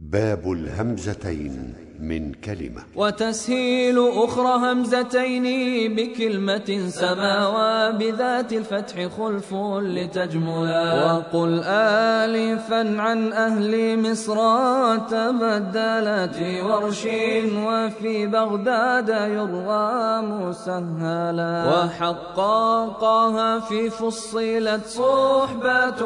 باب الهمزتين من كلمة. وتسهيل أخرى همزتين بكلمة سماوا بذات الفتح خلف لتجملا. وقل آلفا عن أهل مصر تبدلت في ورش وفي بغداد يروى مسهلا. وحققها في فصلت صحبة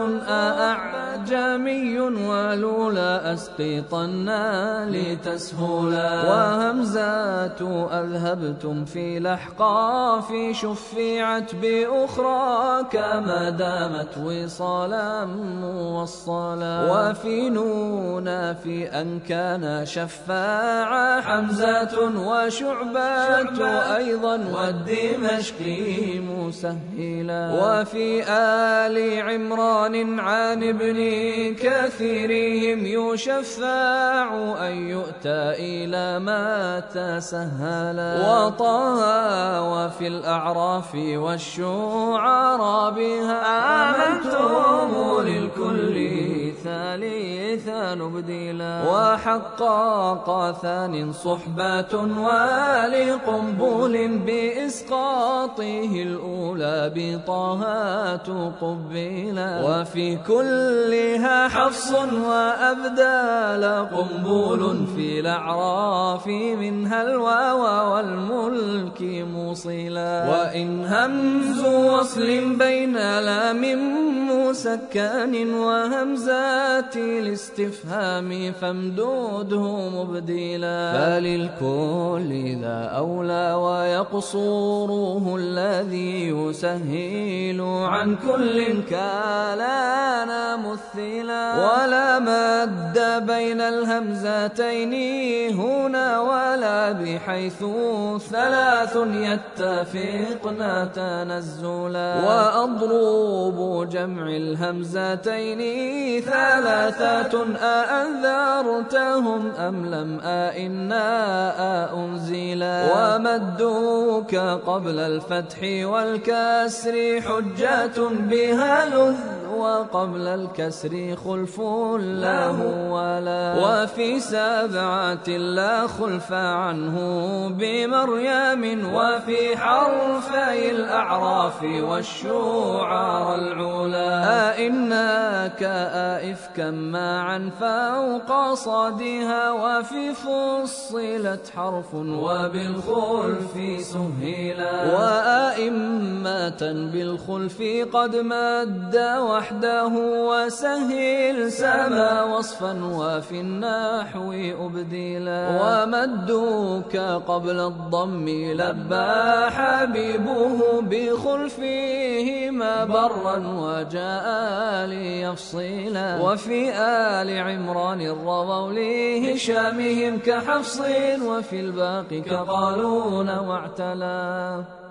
أعجمي ولولا أسقطنا لتسهلا وهمزات أذهبتم في لحقا في شفعت بأخرى كما دامت وصالا موصلا. وفي نون في أن كان شفاعا حمزة وشعبة أيضا والدمشقي مسهلا. وفي آل عمران عن ابن كثيرهم يشفاع أن يؤتى إلى ما تسهلا. وطه وفي الأعراف والشعراء بها آمنتم للكل ثالثا نبدلا وحقق ثان صحبة ولقنبول بإسقاطه الأولى بطهات قبلا وفي كلها حفص وأبدال قنبول في الأعراف منها الواو والملك موصلا. وإن همز وصل بين لام مسكن وهمزات الاستفهام فامدوده مبدلا. فللكل ذا أولى ويقصوره الذي يسهل عن كل كالانا مثلا. ولا مد بين الهمزتين هنا ولا بحيث ثلاث يتفقن تنزلا. وأضروب جمع الهمزتين ثلاثة أأنذرتهم أم لم أئنا أنزلا ومدوك قبل الفتح والكسر حجة بها لذ وقبل الكسر خلف له ولا وفي سبعة لا خلف عنه بمريم وفي حرفي الأعراف والشعار العلا. أئناك أئفكا معا فوق صدها وفي فصلت حرف وبالخلف سهلا. بالخلف قد مد وحده وسهل سما وصفا وفي النحو أبدلا ومدوك قبل الضم لبى حبيبه بخلفهما برا وجاء ليفصلا وفي آل عمران الرضوا لهشامهم كحفص وفي الباقي كقالون واعتلا